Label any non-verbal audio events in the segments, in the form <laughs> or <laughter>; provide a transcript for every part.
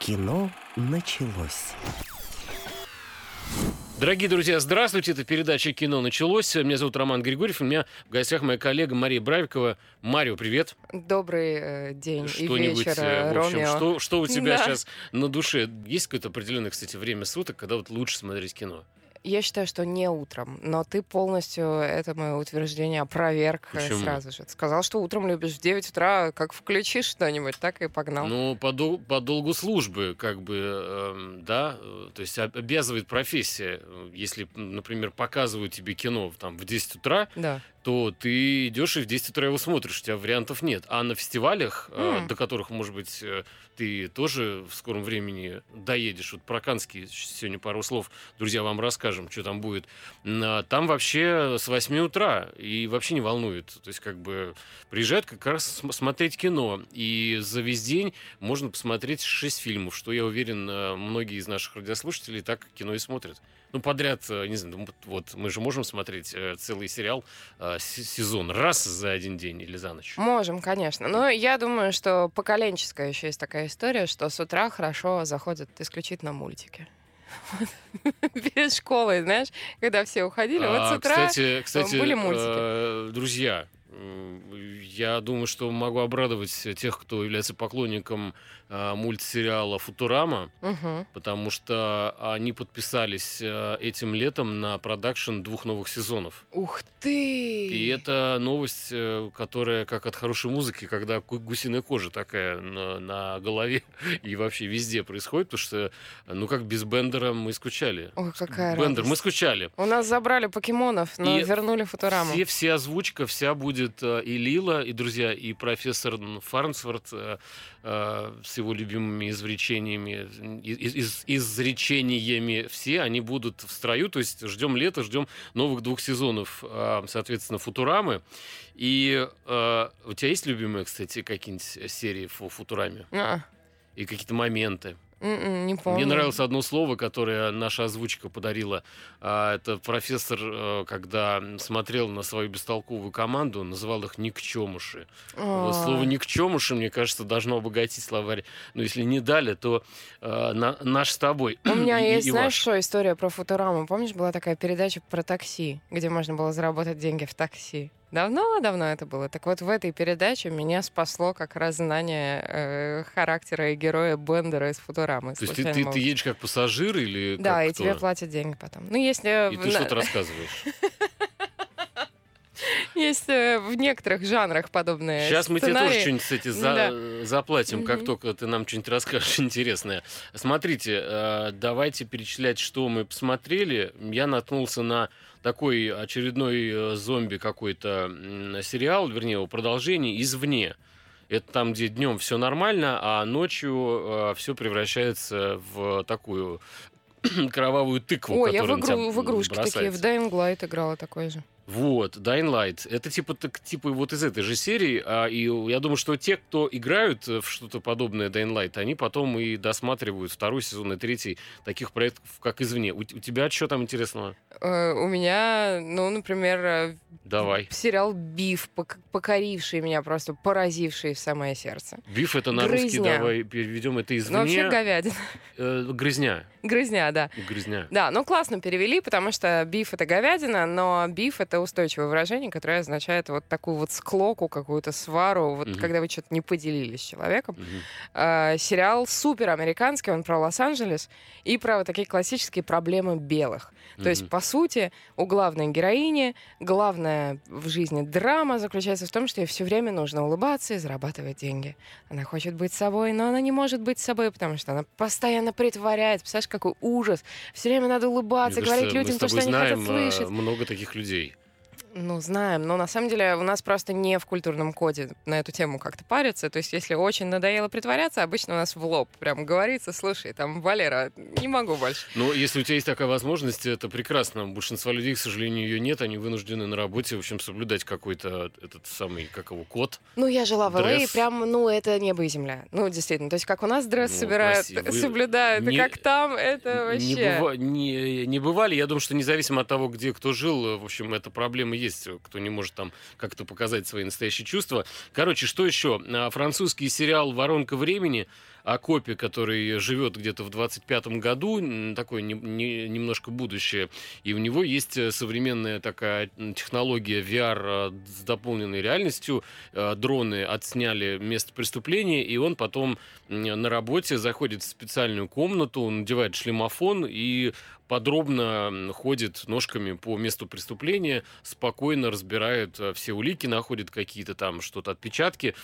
Кино началось. Дорогие друзья, здравствуйте. Это передача «Кино началось». Меня зовут Роман Григорьев. У меня в гостях моя коллега Мария Бравикова. Марио, привет. Добрый э, день и Что-нибудь, вечер, э, в общем, Ромео. что, что у тебя Да. сейчас на душе? Есть какое-то определенное, кстати, время суток, когда вот лучше смотреть кино? Я считаю, что не утром, но ты полностью это мое утверждение опроверг э, Почему? сразу же. Ты сказал, что утром любишь в 9 утра, как включишь что-нибудь, так и погнал. Ну, по, дол- по долгу службы, как бы, эм, да, э, то есть об- обязывает профессия. Э, Если, например, показывают тебе кино там, в 10 утра, Да. То ты идешь и в 10 утра его смотришь, у тебя вариантов нет. А на фестивалях, э, М. до которых, может быть, э, ты тоже в скором времени доедешь, вот про Канский сегодня пару слов, друзья, вам расскажем, что там будет. А Там вообще с 8 утра и вообще не волнует. То есть как бы приезжают как раз см- смотреть кино, и за весь день можно посмотреть 6 фильмов, что, я уверен, э, многие из наших радиослушателей так кино и смотрят. Ну, подряд, э, не знаю, ну, вот- мы же можем смотреть э, целый сериал э, сезон раз за один день или за ночь. Можем, конечно. Но я думаю, что поколенческая еще есть такая история, что с утра хорошо заходят исключительно мультики. <laughs> Перед школой, знаешь, когда все уходили, вот с А, утра кстати, кстати, были мультики. э, друзья, я думаю, что могу обрадовать тех, кто является поклонником э, мультсериала «Футурама», Мгм. потому что они подписались э, этим летом на продакшн двух новых сезонов. Ух ты! И это новость, э, которая как от хорошей музыки, когда гу- гусиная кожа такая на, на голове <laughs> и вообще везде происходит, потому что, ну как без Бендера мы скучали. Ой, какая Бендер, мы радость. скучали. У нас забрали покемонов, но И вернули Футураму. Все, вся озвучка, вся будет э, и Лила, и друзья, и профессор Фарнсворт э, э, с его любимыми извречениями, из, из- изречениями, все они будут в строю, то есть ждем лета, ждем новых двух сезонов, соответственно, Футурамы. И у тебя есть любимые, кстати, какие-нибудь серии по Футураме? А, И какие-то моменты? М-м, не помню. Мне нравилось одно слово, которое наша озвучка подарила. А, Это профессор, э, когда смотрел на свою бестолковую команду, называл их никчемуши. Вот А, слово никчемуши, мне кажется, должно обогатить словарь. Но если не дали, то э, на- наш с тобой. У меня и- есть, и знаешь, ваш. что история про Футураму? Помнишь, была такая передача про такси, где можно было заработать деньги в такси? Давно-давно это было. Так вот, в этой передаче меня спасло как раз знание э, характера и героя Бендера из Футурамы. То есть ты, «Случайный ты- ты молодой». едешь как пассажир или Да, и кто? тебе платят деньги потом. Ну, если... И ты что-то рассказываешь. <laughs> Есть э, в некоторых жанрах подобные Сейчас мы тебе тоже что-нибудь, кстати, за- заплатим, как только ты нам что-нибудь расскажешь <laughs> интересное. Смотрите, э, давайте перечислять, что мы посмотрели. Я наткнулся на такой очередной э, зомби какой-то сериал, вернее, его продолжение «Извне». Это там, где днем все нормально, а ночью все превращается в такую <clears throat> кровавую тыкву, Ой, я в, игру, в игрушки такие, в бросается. Dying Light играла такой же. Вот, Dying Light. Это типа, так, типа вот из этой же серии. А, и я думаю, что те, кто играют в что-то подобное Dying Light, они потом и досматривают второй сезон и третий таких проектов, как «Извне». У, у тебя что там интересного? Э, у меня, ну, например, э, Давай. сериал «Биф», пок- покоривший меня, просто поразивший в самое сердце. Биф это на русский, Грызня. давай переведем это Ну, вообще извне. говядина. Э, грызня. Грызня, да. Грызня. Да, ну классно перевели, потому что биф это говядина, но биф это устойчивое выражение, которое означает вот такую вот склоку, какую-то свару, вот Мгм. когда вы что-то не поделились с человеком. Мгм. Э, сериал супер американский, он про Лос-Анджелес и про вот такие классические проблемы белых. То есть, по сути, у главной героини главная в жизни драма заключается в том, что ей все время нужно улыбаться и зарабатывать деньги. Она хочет быть собой, но она не может быть собой, потому что она постоянно притворяется. Представляешь, какой ужас. Все время надо улыбаться, Мне говорить кажется, людям то, что они знаем хотят э, слышать. много таких людей. Ну, знаем, но на самом деле у нас просто не в культурном коде на эту тему как-то париться. То есть, если очень надоело притворяться, обычно у нас в лоб прям говорится, слушай, там, Валера, не могу больше. Но если у тебя есть такая возможность, это прекрасно. У большинства людей, к сожалению, ее нет. Они вынуждены на работе, в общем, соблюдать какой-то этот самый, как его, код. Ну, я жила в ЛА, и прям, ну, это небо и земля. Ну, действительно. То есть, как у нас дресс Ну, собирают, прости, соблюдают, не- и как там, это Не, вообще... быва- не- не бывали. Я думаю, что независимо от того, где кто жил, в общем, эта проблема есть. Кто не может там как-то показать свои настоящие чувства. Короче, что еще? А, Французский сериал «Воронка времени» окопе, который живет где-то в 25-м году, такое не- не- немножко будущее, и у него есть э, современная такая технология VR э, с дополненной реальностью. Э, Дроны отсняли место преступления, и он потом на работе заходит в специальную комнату, надевает шлемофон и подробно ходит ножками по месту преступления, спокойно разбирает все улики, находит какие-то там что-то отпечатки.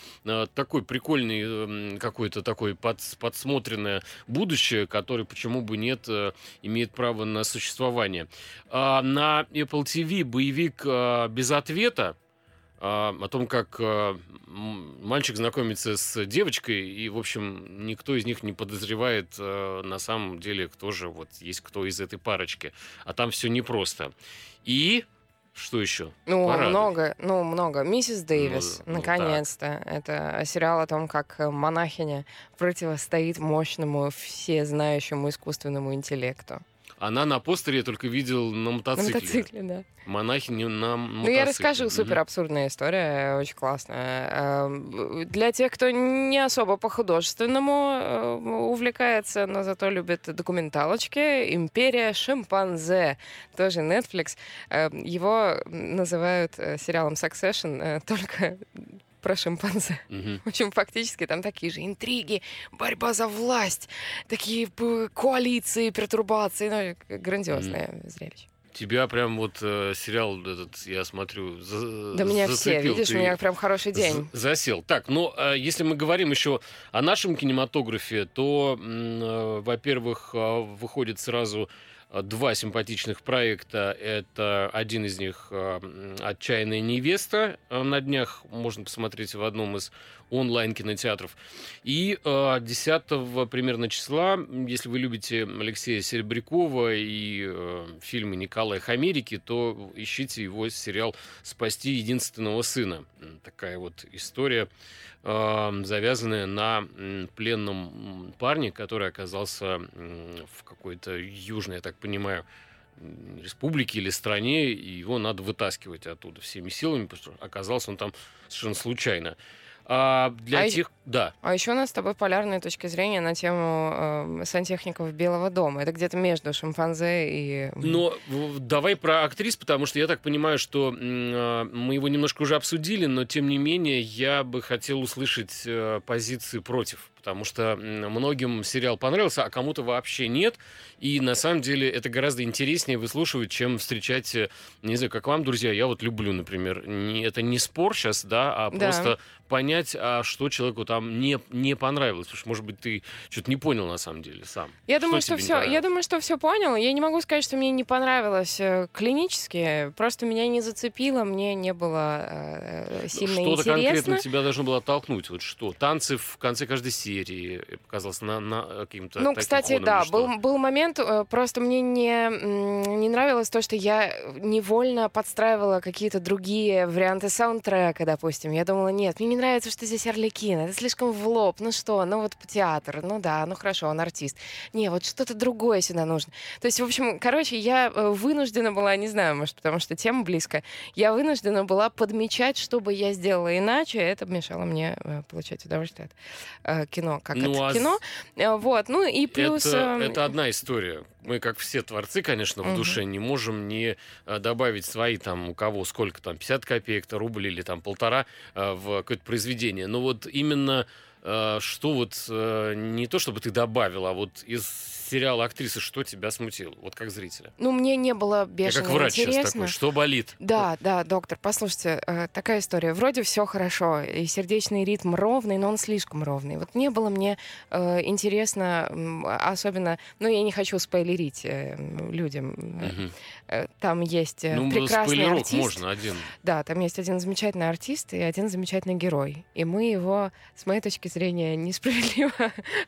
Такой прикольный какой-то такой подс- подсмотренное будущее, которое почему бы нет э, имеет право на существование. А На Apple TV боевик э, без ответа а, о том, как м, мальчик знакомится с девочкой, и, в общем, никто из них не подозревает на самом деле, кто же вот есть кто из этой парочки. А там все непросто. И что еще? Ну, Порадуй. много, ну, много. Миссис Дэвис, ну, наконец-то. Это сериал о том, как э, монахиня противостоит мощному, всезнающему искусственному интеллекту. Она на постере я только видел на На мотоцикле. мотоцикле, да. Монахиня на мотоцикле. Ну, я расскажу, супер абсурдная история, очень классная. Эм, Для тех, кто не особо по-художественному э, увлекается, но зато любит документалочки, «Империя шимпанзе», тоже Netflix. Э, Его называют э, сериалом Succession э, <laughs> только про шимпанзе. Мгм. В общем, фактически там такие же интриги, борьба за власть, такие коалиции, пертурбации. Ну, грандиозное зрелище. Тебя прям вот э, сериал этот, я смотрю, за- Да меня все, зацепил. видишь, Ты- у меня прям хороший день. Засел. Так, ну, а если мы говорим еще о нашем кинематографе, то, э, во-первых, э, выходит сразу э, два симпатичных проекта. Это один из них э, «Отчаянная невеста». Э, На днях можно посмотреть в одном из онлайн-кинотеатров. И э, 10 примерно числа, если вы любите Алексея Серебрякова и э, фильмы Николая Хамерики, то ищите его сериал «Спасти единственного сына». Такая вот история, э, завязанная на пленном парне, который оказался в какой-то южной, я так понимаю, республике или стране, и его надо вытаскивать оттуда всеми силами, потому что оказался он там совершенно случайно. А для А и- тех... Да. А еще у нас с тобой полярная точка зрения на тему э, сантехников Белого дома. Это где-то между шимпанзе и... Но в- давай про актрис, потому что я так понимаю, что а, мы его немножко уже обсудили, но тем не менее я бы хотел услышать э, позиции против. Потому что многим сериал понравился, а кому-то вообще нет. И на самом деле это гораздо интереснее выслушивать, чем встречать, э, не знаю, как вам, друзья, я вот люблю, например, не, это не спор сейчас, да, а Да. просто понять, а что человеку там не, не понравилось. Потому что, может быть, ты что-то не понял на самом деле сам. Я думаю, что тебе не все. Я думаю, что все понял. Я не могу сказать, что мне не понравилось э, клинически. Просто меня не зацепило, мне не было э, сильно Что-то интересно. конкретно тебя должно было оттолкнуть. Вот что? Танцы в конце каждой серии э, показалось на, на э, каким-то Ну, кстати, да, что? был, был момент, э, просто мне не, не нравилось то, что я невольно подстраивала какие-то другие варианты саундтрека, допустим. Я думала, нет, мне не нравится, что здесь Орликин, это слишком в лоб, ну что, ну вот театр, ну да, ну хорошо, он артист. Не, вот что-то другое сюда нужно. То есть, в общем, короче, я вынуждена была, не знаю, может, потому что тема близко, я вынуждена была подмечать, что бы я сделала иначе, это мешало мне получать удовольствие от э, кино, как Ну, от а кино. Э, Вот, ну и плюс... это, эм, это одна история. Мы, как все творцы, конечно, в Мгм. душе не можем не э, добавить свои, там, у кого сколько там, 50 копеек-то, рубль или там полтора э, в какое-то произведение. Но вот именно что вот, не то чтобы ты добавил, а вот из сериала актрисы, что тебя смутило, вот как зрителя? Ну, мне не было Я бешено как врач сейчас интересно. такой, что болит? Да, да, доктор, послушайте, э, такая история. Вроде все хорошо, и сердечный ритм ровный, но он слишком ровный. Вот не было мне э, интересно, особенно, ну, я не хочу спойлерить э, людям. Э, Там есть Ну, прекрасный артист. можно один. Да, там есть один замечательный артист и один замечательный герой. И мы его, с моей точки зрения, <laughs> несправедливо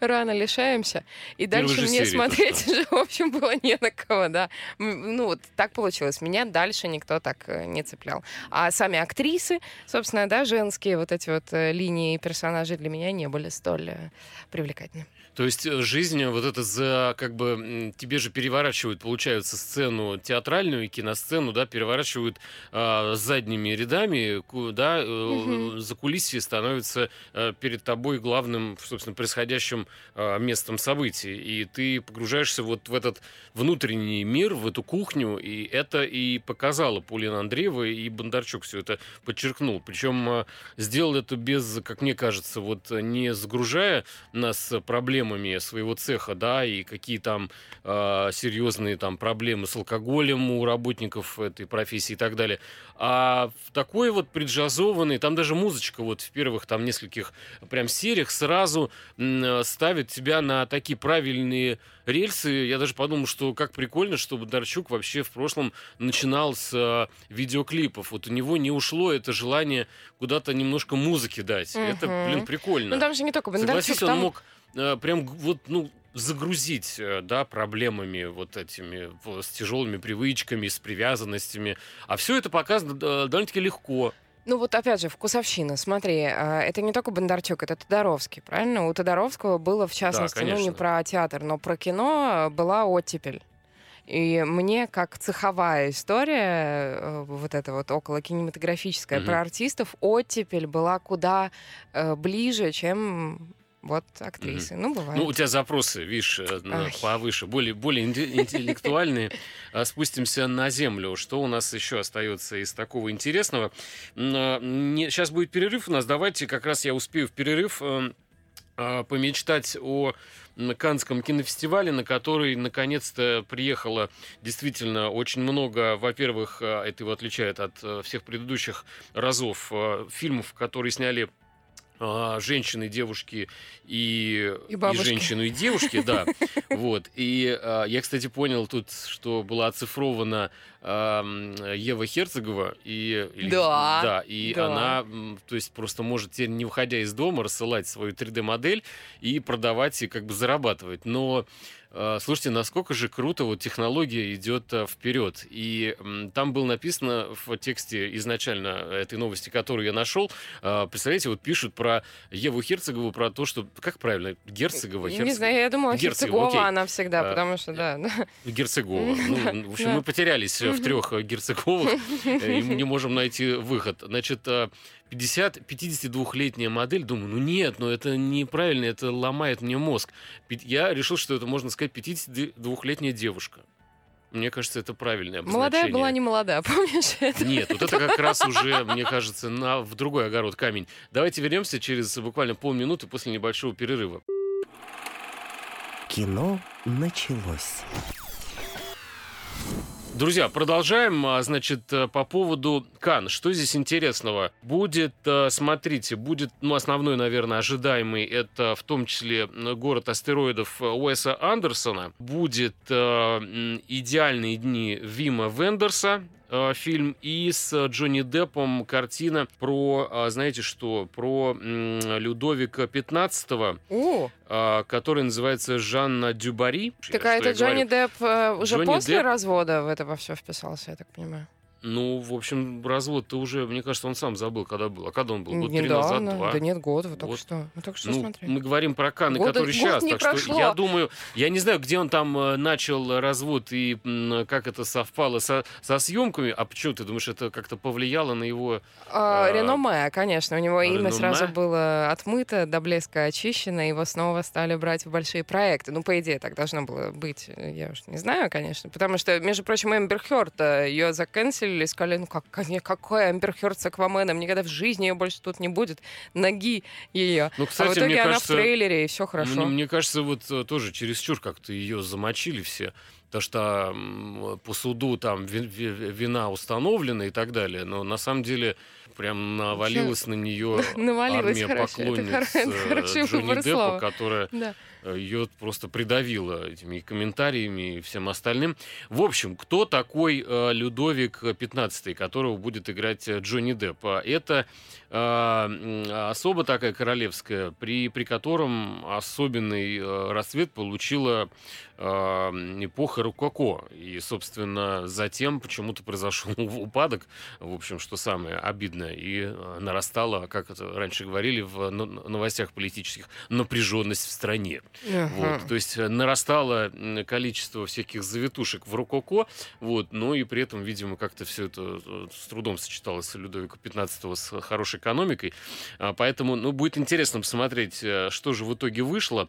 рано лишаемся. И дальше мне смотреть уже, в общем, было не на кого, да. Ну, вот так получилось. Меня дальше никто так э, не цеплял. А сами актрисы, собственно, да, женские вот эти вот э, линии персонажей для меня не были столь э, привлекательны. То есть э, жизнь вот это за как бы тебе же переворачивают, получается, сцену театральную и киносцену, да, переворачивают а, задними рядами, да, э, Мгм. за кулисье становится э, перед тобой главным, собственно, происходящим э, местом событий. И ты погружаешься вот в этот внутренний мир, в эту кухню, и это и показала Полина Андреева, и Бондарчук все это подчеркнул. Причем э, сделал это без, как мне кажется, вот не загружая нас проблемами своего цеха, да, и какие там э, серьезные там проблемы с алкоголем у работников этой профессии и так далее, а такой вот преджазованный, там даже музычка вот в первых там нескольких прям сериях сразу ставит тебя на такие правильные рельсы. Я даже подумал, что как прикольно, что Бондарчук вообще в прошлом начинал с э, видеоклипов. Вот у него не ушло это желание куда-то немножко музыки дать. Угу. Это, блин, прикольно. Ну там же не только Бондарчук. Согласись, там... он мог э, прям вот, ну, загрузить, э, да, проблемами вот этими, с тяжелыми привычками, с привязанностями. А все это показано довольно-таки легко. Ну вот опять же, вкусовщина. Смотри, а, это не только Бондарчук, это Тодоровский, правильно? У Тодоровского было, в частности, да, ну не про театр, но про кино была оттепель. И мне, как цеховая история, э, вот эта вот около кинематографическая, mm-hmm. про артистов, оттепель была куда э, ближе, чем вот актрисы. Mm-hmm. Ну, бывает. Ну, у тебя запросы, видишь, э, Ой. повыше, более, более <laughs> интеллектуальные. А, спустимся на землю. Что у нас еще остается из такого интересного? Сейчас будет перерыв у нас. Давайте как раз я успею в перерыв эм, а, помечтать о Канском кинофестивале, на который наконец-то приехало действительно очень много, во-первых, а, это его отличает от э, всех предыдущих разов, фильмов, которые сняли а, женщины, девушки и, и, и женщину, и девушки, да. <laughs> Вот. И а, я, кстати, понял тут, что была оцифрована а, Ева Херцогова. И, или, да. Да, и да. она, то есть, просто может теперь, не выходя из дома, рассылать свою 3D-модель и продавать, и как бы зарабатывать. Но Э, слушайте, насколько же круто вот технология идет э, вперед. И там было написано в тексте изначально этой новости, которую я нашел, э, представляете, вот пишут про Еву Херцегову, про то, что... Как правильно? Герцогова? Герцогова? Не знаю, я думала, Герцогова, Герцогова она всегда, потому что, да. Герцогова. Ну, в общем, мы потерялись в трех Герцоговых и не <laughs> можем найти выход. Значит, 50, 52-летняя модель, думаю, ну нет, ну это неправильно, это ломает мне мозг. Я решил, что это, можно сказать, 52-летняя девушка. Мне кажется, это правильное обозначение. Молодая была не молодая, <laughs> помнишь это? Нет, вот это как раз уже, мне кажется, на, в другой огород камень. Давайте вернемся через буквально полминуты после небольшого перерыва. Кино началось. Друзья, продолжаем. А, значит, э, по поводу Кан. Что здесь интересного? Будет, э, смотрите, будет, ну, основной, наверное, ожидаемый, это в том числе город астероидов Уэса Андерсона. Будет э, идеальные дни Вима Вендерса, э, фильм, и с Джонни Деппом картина про, э, знаете что, про э, Людовика 15 О. Э, который называется Жанна Дюбари. Так а это Джонни Депп э, уже Джонни после Депп... развода в это во все вписался, я так понимаю? Ну, в общем, развод-то уже, мне кажется, он сам забыл, когда был. А когда он был? Год три назад, два? Да нет, год, вот только вот. что. Ну, только что ну, смотри. Мы говорим про Каны, Года, который сейчас. Так прошло. что я думаю, я не знаю, где он там э, начал развод и как это совпало со, со съемками. А почему ты думаешь, это как-то повлияло на его... А, а... Реноме, конечно. У него Реноме? имя сразу было отмыто, до блеска очищено. Его снова стали брать в большие проекты. Ну, по идее, так должно было быть. Я уж не знаю, конечно. Потому что, между прочим, Эмбер Хёрд, ее заканцелили, сказали, ну как, какой Амбер Хёрд с Акваменом, никогда в жизни ее больше тут не будет, ноги ее. Ну, кстати, а в итоге мне она кажется, в трейлере, и все хорошо. Мне, мне кажется, вот э, тоже чересчур как-то ее замочили все. Потому что по суду там вина установлена и так далее. Но на самом деле прям навалилась на нее <laughs> армия поклонниц <laughs> э, Джонни Деппа, которая Э, ее просто придавило этими комментариями и всем остальным. В общем, кто такой э, Людовик XV, которого будет играть Джонни Депп? Это э, особо такая королевская, при, при котором особенный расцвет получила эпоха эпоха рококо. И, собственно, затем почему-то произошел <laughs> упадок, в общем, что самое обидное, и э, нарастала, как это раньше говорили в новостях политических, напряженность в стране. Uh-huh. Вот, то есть э, нарастало количество всяких завитушек в рококо, вот, но и при этом, видимо, как-то все это э, с трудом сочеталось с Людовика XV с хорошей экономикой. А, поэтому, ну, будет интересно посмотреть, что же в итоге вышло.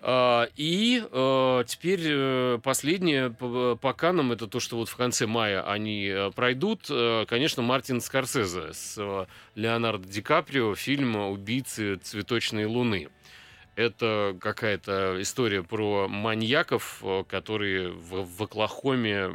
А, и э, теперь э, последнее по канам, это то, что вот в конце мая они э, пройдут. Конечно, Мартин Скорсезе с Леонардо Ди Каприо, фильм «Убийцы цветочной луны». Это какая-то история про маньяков, которые в, в Оклахоме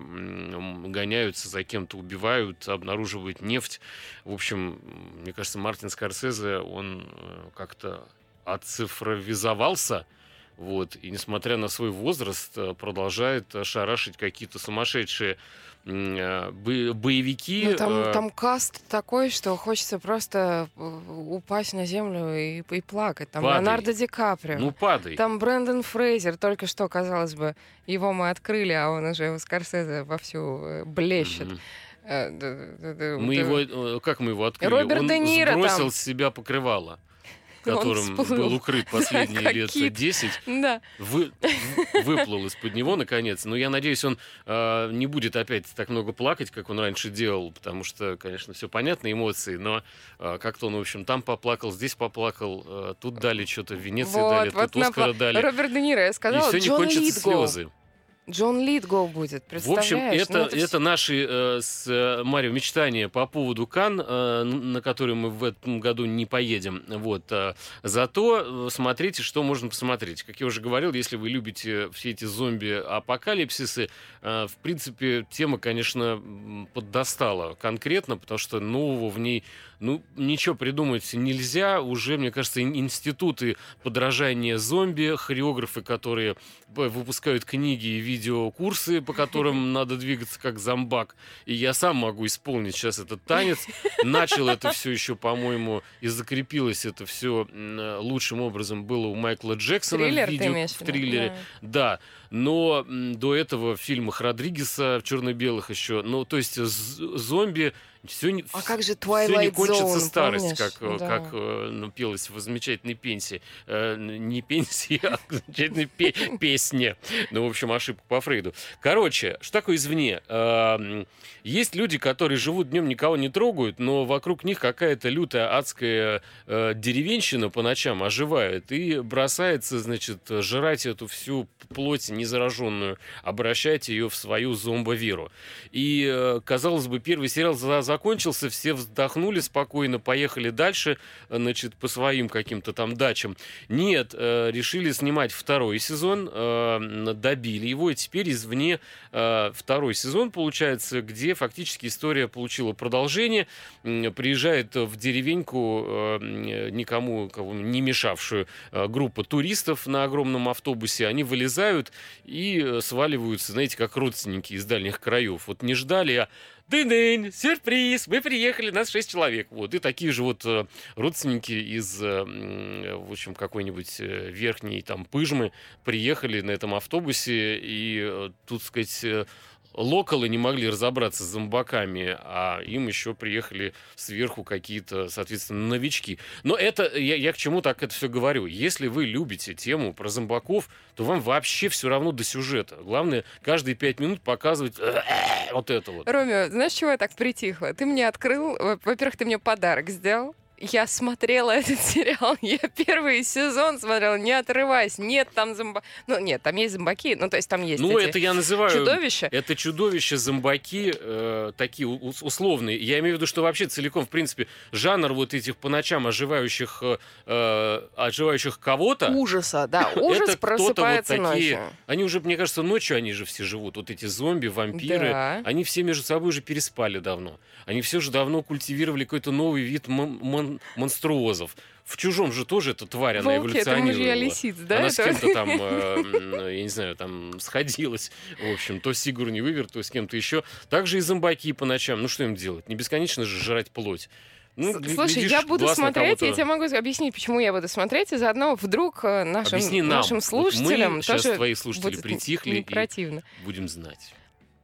гоняются за кем-то, убивают, обнаруживают нефть. В общем, мне кажется, Мартин Скорсезе, он как-то оцифровизовался – вот. И несмотря на свой возраст, э, продолжает э, шарашить какие-то сумасшедшие э, боевики. Ну, там, там каст такой, что хочется просто упасть на землю и, и плакать. Там падай. Леонардо Ди Каприо. Ну, падай. Там Брэндон Фрейзер. Только что, казалось бы, его мы открыли, а он уже у Скорсезе вовсю блещет. Mm-hmm. Мы его, как мы его открыли? Роберт он Де Ниро сбросил там. с себя покрывало которым был укрыт последние лет 10, да. вы, выплыл из-под него, наконец. Но я надеюсь, он э, не будет опять так много плакать, как он раньше делал, потому что, конечно, все понятно, эмоции, но э, как-то он, в общем, там поплакал, здесь поплакал, э, тут дали что-то, в Венеции вот, дали, вот тут Оскара дали. Роберт Де Ниро, я сказала, И все Джон не кончится Литго. слезы. Джон Литго будет, представляешь? В общем, это, ну, это, это наши э, с э, Марио мечтания по поводу Кан, э, на который мы в этом году не поедем. Вот. Э, зато э, смотрите, что можно посмотреть. Как я уже говорил, если вы любите все эти зомби-апокалипсисы, э, в принципе, тема, конечно, поддостала конкретно, потому что нового в ней ну, ничего придумать нельзя. Уже, мне кажется, институты подражания зомби, хореографы, которые выпускают книги и видеокурсы, по которым <laughs> надо двигаться как зомбак. И я сам могу исполнить сейчас этот танец. Начал это все еще, по-моему, и закрепилось это все лучшим образом было у Майкла Джексона Триллер, в, видео, в триллере. Да. да. Но до этого в фильмах Родригеса в черно-белых еще. Ну, то есть зомби все не, а как же Twilight все не кончится Zone, старость, помнишь? как, да. как э, ну, пелось в замечательной пенсии. Э, не пенсии, <laughs> а замечательной пе <laughs> песне. Ну, в общем, ошибка по Фрейду. Короче, что такое извне? Э, есть люди, которые живут днем, никого не трогают, но вокруг них какая-то лютая адская э, деревенщина по ночам оживает и бросается, значит, жрать эту всю плоть незараженную, обращать ее в свою зомбовиру. И, э, казалось бы, первый сериал за закончился, все вздохнули спокойно, поехали дальше, значит, по своим каким-то там дачам. Нет, э, решили снимать второй сезон, э, добили его, и теперь извне э, второй сезон, получается, где фактически история получила продолжение. Приезжает в деревеньку никому не мешавшую группа туристов на огромном автобусе, они вылезают и сваливаются, знаете, как родственники из дальних краев. Вот не ждали, а дынь сюрприз, мы приехали, нас шесть человек. Вот, и такие же вот э, родственники из, э, в общем, какой-нибудь э, верхней там пыжмы приехали на этом автобусе, и тут, сказать, локалы не могли разобраться с зомбаками, а им еще приехали сверху какие-то, соответственно, новички. Но это, я, я к чему так это все говорю. Если вы любите тему про зомбаков, то вам вообще все равно до сюжета. Главное, каждые пять минут показывать вот это вот. Ромео, знаешь, чего я так притихла? Ты мне открыл, во-первых, ты мне подарок сделал, я смотрела этот <laughs> сериал, я первый сезон смотрела, не отрываясь. Нет там зомба... Ну, нет, там есть зомбаки, ну, то есть там есть Ну, эти это я называю... чудовища. Это чудовища, зомбаки, э, такие условные. Я имею в виду, что вообще целиком, в принципе, жанр вот этих по ночам оживающих, э, э оживающих кого-то... Ужаса, да, <laughs> ужас это просыпается вот такие... ночью. Они уже, мне кажется, ночью они же все живут. Вот эти зомби, вампиры. Да. Они все между собой уже переспали давно. Они все же давно культивировали какой-то новый вид мон монструозов. В чужом же тоже эта тварь, она Волки, эволюционировала. Это лисиц, да? Она это? с кем-то там, <laughs> э, я не знаю, там сходилась. В общем, то Сигурни Вывер, то с кем-то еще. Также и зомбаки по ночам. Ну что им делать? Не бесконечно же жрать плоть. Ну, Слушай, глядишь, я буду смотреть, я тебе могу объяснить, почему я буду смотреть, и заодно вдруг э, нашим, Объясни нам. нашим Вот слушателям мы сейчас тоже твои слушатели будет притихли не и противно. будем знать.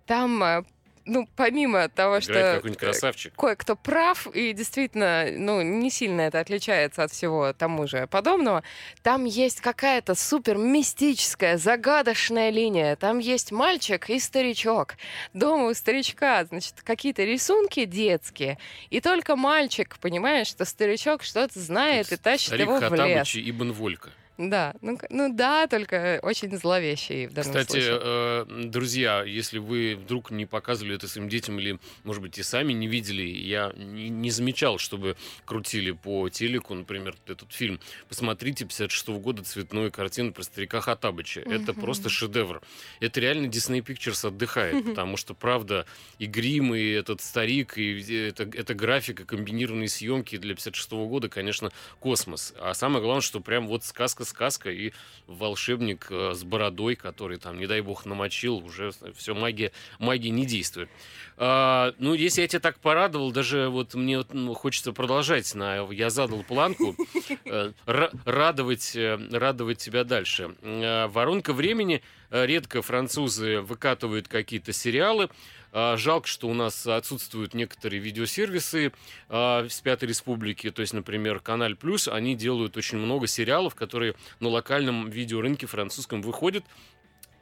Там, э, ну, помимо того, что Играет э, красавчик. кое-кто прав, и действительно, ну, не сильно это отличается от всего тому же подобного. Там есть какая-то супер мистическая, загадочная линия. Там есть мальчик и старичок. Дома у старичка, значит, какие-то рисунки детские. И только мальчик понимает, что старичок что-то знает и тащит Старик его в лес. Хаттабыч и Ибн Волька. Да, ну, ну да, только очень зловещий в данном Кстати, случае. э, друзья, если вы вдруг не показывали это своим детям или, может быть, и сами не видели, я не, не замечал, чтобы крутили по телеку, например, этот фильм. Посмотрите 56 года цветную картину про старика Хаттабыча. Это Мгм. просто шедевр. Это реально Disney Pictures отдыхает, <laughs> потому что, правда, и грим, и этот старик, и это, это графика, комбинированные съемки для 56 года, конечно, космос. А самое главное, что прям вот сказка-сказка и волшебник э, с бородой, который там, не дай бог, намочил, уже все, магия, магия не действует. А, ну, если я тебя так порадовал, даже вот мне вот, ну, хочется продолжать. На, я задал планку э, ра- радовать, э, радовать тебя дальше. Воронка времени. Редко французы выкатывают какие-то сериалы. А, Жалко, что у нас отсутствуют некоторые видеосервисы а, с Пятой Республики, то есть, например, Каналь Плюс, они делают очень много сериалов, которые на локальном видеорынке французском выходят.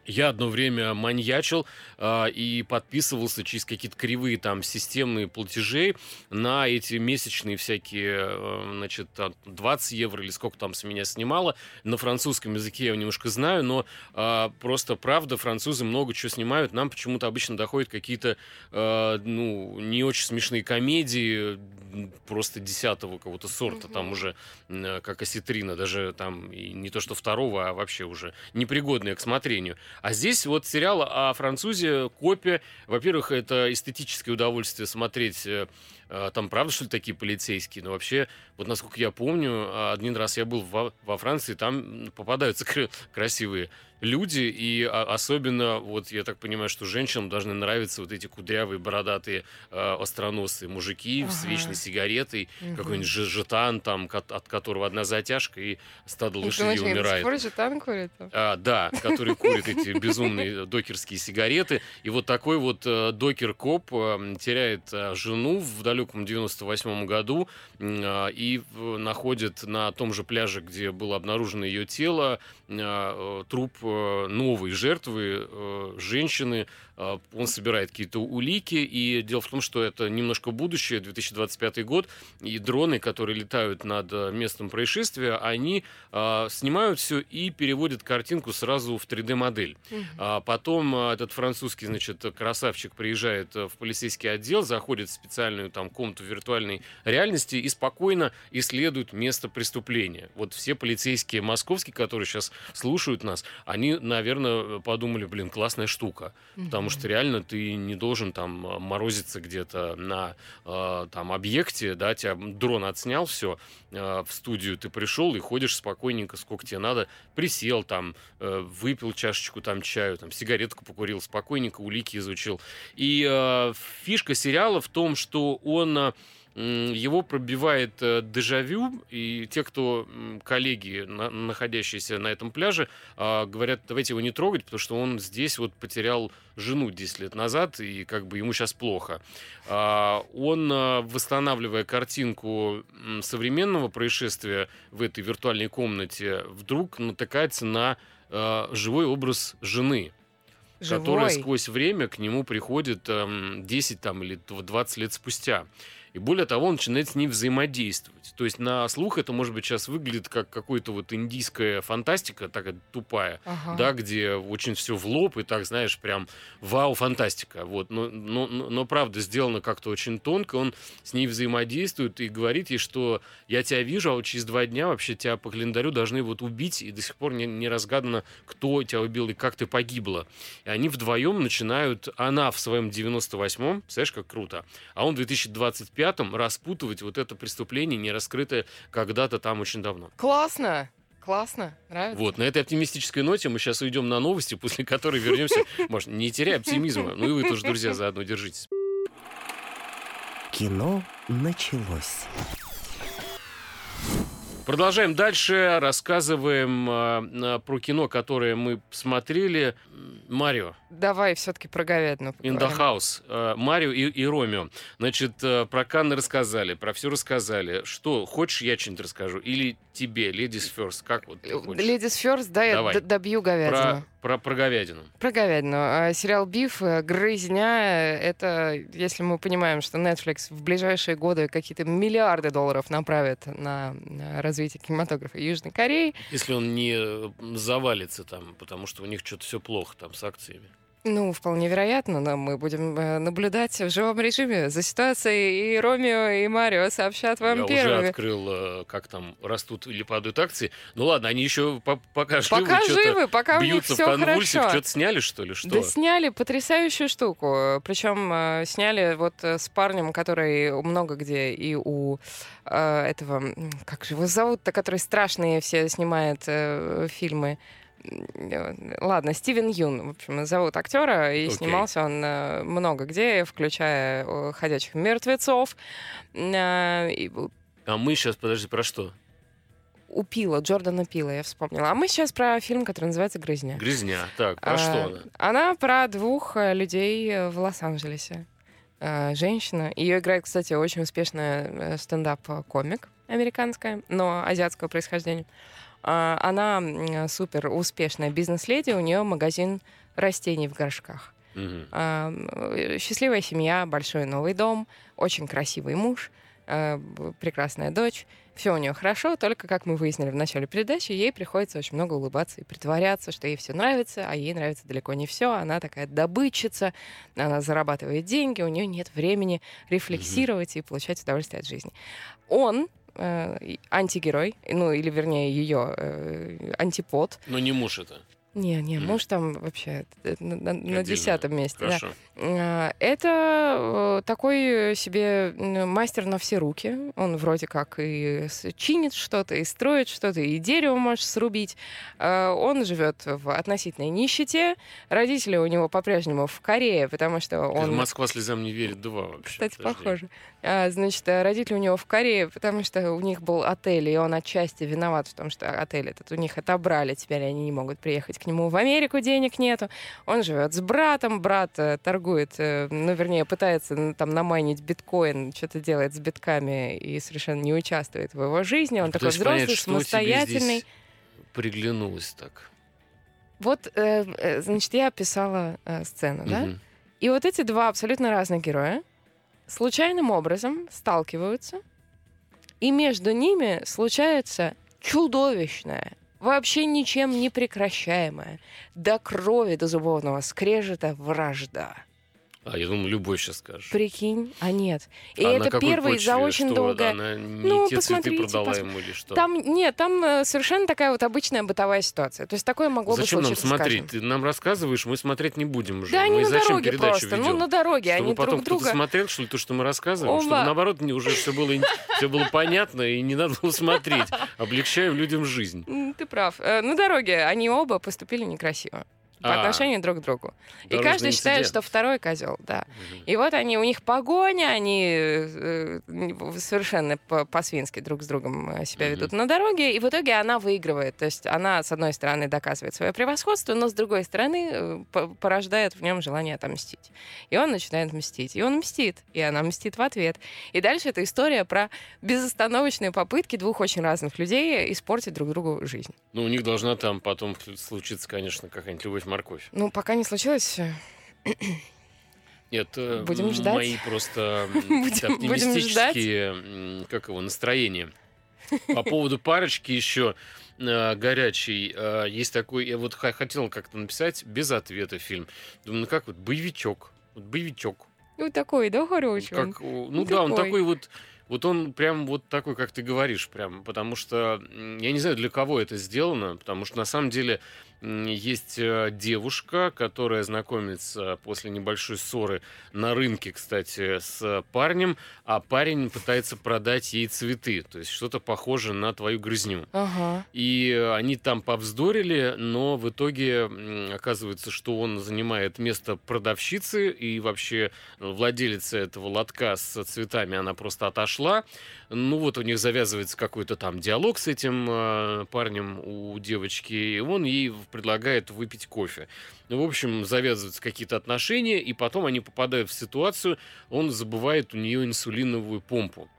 Я одно время маньячил а, и подписывался через какие-то кривые там системные платежей на эти месячные всякие, э, значит, там, 20 евро или сколько там с меня снимало. На французском языке я немножко знаю, но а, просто правда, французы много чего снимают. Нам почему-то обычно доходят какие-то, э, ну, не очень смешные комедии, просто десятого какого-то сорта, там Мгм. уже м, как осетрина, даже там и не то что второго, а вообще уже непригодные к смотрению. А здесь вот сериал о французе, копия. Во-первых, это эстетическое удовольствие смотреть. Э, Там правда, что ли, такие полицейские? Но вообще, вот насколько я помню, а, один раз я был во, во Франции, там попадаются <laughs> кра- красивые люди, и а, особенно, вот я так понимаю, что женщинам должны нравиться вот эти кудрявые, бородатые, э, остроносые мужики с Ага. вечной сигаретой, Мгм. какой-нибудь же- жетан, там, от которого одна затяжка, и стадо Ну, лошадей думаешь, до умирает. пор жетан курят? А, да, который курит эти безумные докерские сигареты. И вот такой вот э, докер-коп э, теряет э, жену в далеком 98 году а, и находит на том же пляже, где было обнаружено ее тело, э, э, труп э, новой жертвы, э, женщины. Он собирает какие-то улики, и дело в том, что это немножко будущее, 2025 год, и дроны, которые летают над местом происшествия, они а, снимают все и переводят картинку сразу в 3D-модель. Мгм. А потом а, этот французский, значит, красавчик приезжает в полицейский отдел, заходит в специальную там комнату виртуальной реальности и спокойно исследует место преступления. Вот все полицейские московские, которые сейчас слушают нас, они, наверное, подумали, блин, классная штука. Потому что реально ты не должен там а, морозиться где-то на э, там объекте, да, тебя дрон отснял все, в студию ты пришел и ходишь спокойненько, сколько тебе надо, присел там, э, выпил чашечку там чаю, там сигаретку покурил, спокойненько улики изучил. И э, фишка сериала в том, что он э, м, его пробивает э, дежавю, и те, кто коллеги, на- находящиеся на этом пляже, а, говорят, давайте его не трогать, потому что он здесь вот потерял жену 10 лет назад, и как бы ему сейчас плохо. А, Он, а, восстанавливая картинку современного происшествия в этой виртуальной комнате, вдруг натыкается на а, живой образ жены, которая Живой. сквозь время к нему приходит эм, 10 там, или 20 лет спустя. И более того, он начинает с ней взаимодействовать. То есть на слух это, может быть, сейчас выглядит как какой-то вот индийская фантастика, такая тупая, Ага. да, где очень все в лоб и так, знаешь, прям вау, фантастика. Вот. Но, но, но, но правда сделано как-то очень тонко. Он с ней взаимодействует и говорит ей, что я тебя вижу, а вот через два дня вообще тебя по календарю должны вот убить, и до сих пор не, не разгадано, кто тебя убил и как ты погибла. И они вдвоем начинают, она в своем 98-м, представляешь, как круто, а он в 2025-м распутывать вот это преступление, не раскрытое когда-то там очень давно. Классно. Классно. Нравится? Вот, на этой оптимистической ноте мы сейчас уйдем на новости, <laughs> после которой вернемся. Может, не теряя оптимизма. Ну и вы тоже, друзья, заодно держитесь. Кино началось. Продолжаем дальше. Рассказываем э, про кино, которое мы смотрели. Марио. Давай все-таки про говядину In the House. Э, Марио и, и Ромео. Значит, э, про Канны рассказали, про все рассказали. Что, хочешь, я что-нибудь расскажу? Или тебе, Ladies First? Как вот ты хочешь? Ladies First, да, Давай. я добью говядину. Про, про, про говядину. Про говядину. А, Сериал «Биф», э, «Грызня» — это, если мы понимаем, что Netflix в ближайшие годы какие-то миллиарды долларов направит на развитие кинематографа Южной Кореи, Если он не завалится там, потому что у них что-то все плохо там с акциями. Ну, вполне вероятно, но мы будем э, наблюдать в живом режиме за ситуацией, и Ромео, и Марио сообщат вам Я первыми. уже открыл, э, как там растут или падают акции. Ну ладно, они еще по- пока живы, Пока живы, пока бьются в конвульсиях. Что-то сняли, что ли? Что? Да сняли потрясающую штуку. Причем э, сняли вот с парнем, который много где и у э, этого, как же его зовут-то, который страшные все снимает э, фильмы. Ладно, Стивен Юн, в общем, зовут актера, и Окей. снимался он э, много где, включая «Ходячих мертвецов». Э, и А мы сейчас, подожди, про что? У Пила, Джордана Пила, я вспомнила. А мы сейчас про фильм, который называется «Грызня». Грязня. Так, про А, что она? Она про двух людей в Лос-Анджелесе. Женщина. Ее играет, кстати, очень успешная стендап-комик американская, но азиатского происхождения. А, Она супер успешная бизнес-леди, у нее магазин растений в горшках. М, Счастливая семья, большой новый дом, очень красивый муж, э, прекрасная дочь. Все у нее хорошо, только, как мы выяснили в начале передачи, ей приходится очень много улыбаться и притворяться, что ей все нравится, а ей нравится далеко не все. Она такая добытчица, она зарабатывает деньги, у нее нет времени рефлексировать и получать удовольствие от жизни. Он э, антигерой, ну или вернее ее э, антипод. Но не муж это. Не, не, муж там вообще э, на, на- десятом месте. да. Хорошо. А, Это э, такой себе мастер на все руки. Он вроде как и чинит что-то, и строит что-то, и дерево может срубить. А, Он живет в относительной нищете. Родители у него по-прежнему в Корее, потому что он... Москва слезам не верит два вообще. Кстати, Подожди. похоже. А, значит, э, родители у него в Корее, потому что у них был отель, и он отчасти виноват в том, что отель этот у них отобрали, теперь они не могут приехать к нему в Америку, денег нету. Он живет с братом, брат э, торгует, э, ну, вернее, пытается там намайнить биткоин, что-то делает с битками и совершенно не участвует в его жизни. Он такой Пытаюсь понять, взрослый, тебе самостоятельный. приглянулось так. Вот, э, значит, я описала сцену, да? Мгм. И вот эти два абсолютно разных героя случайным образом сталкиваются, и между ними случается чудовищное, вообще ничем не прекращаемая, до крови, до зубовного скрежета вражда. А, я думаю, любовь сейчас скажешь. Прикинь, а нет. И А на это первый за очень Что, долго... Она не Ну, те цветы посмотрите, продала пос- ему или что? Там нет, там э, совершенно такая вот обычная бытовая ситуация. То есть такое могло Зачем бы нам случиться, смотреть? скажем. Ты нам рассказываешь, мы смотреть не будем уже. Да они мы на зачем дороге просто. Ну, ведем? на дороге. Чтобы они потом друг друга... смотрел, что ли, то, что мы рассказываем? Чтобы Оба. наоборот не- уже все было, все было понятно и не надо было смотреть. Облегчаем людям жизнь. Ты прав. Э, На дороге они оба поступили некрасиво по А. отношению друг к другу. И каждый считает, инцидент. что второй козел, да. Мгм. И вот они, у них погоня, они э, э, совершенно по- по-свински друг с другом э, себя Мгм. ведут на дороге, и в итоге она выигрывает. То есть она, с одной стороны, доказывает свое превосходство, но с другой стороны, э, по- порождает в нем желание отомстить. И он начинает мстить. И он мстит, и она мстит в ответ. И дальше это история про безостановочные попытки двух очень разных людей испортить друг другу жизнь. Ну, у них должна там потом случиться, конечно, какая-нибудь любовь-морковь. Ну, пока не случилось, э, Нет, э, Будем ждать. мои просто <laughs> Будем- будем оптимистические, м, как его, настроения. По поводу парочки еще э, горячий. э, Есть такой, я вот хотел как-то написать без ответа фильм. Думаю, ну как вот, боевичок. Вот боевичок. ну, такой, да, хороший. Как, ну Ну, да, он такой. такой вот, вот он прям вот такой, как ты говоришь, прям, потому что я не знаю, для кого это сделано, потому что на самом деле есть э, девушка, которая знакомится после небольшой ссоры на рынке, кстати, с парнем, а парень пытается продать ей цветы, то есть что-то похоже на твою грызню. Ага. И э, они там повздорили, но в итоге оказывается, что он занимает место продавщицы, и вообще владелица этого лотка с цветами, она просто отошла. Ну вот у них завязывается какой-то там диалог с этим э, парнем у девочки, и он ей предлагает выпить кофе. Ну, в общем, завязываются какие-то отношения, и потом они попадают в ситуацию, он забывает у нее инсулиновую помпу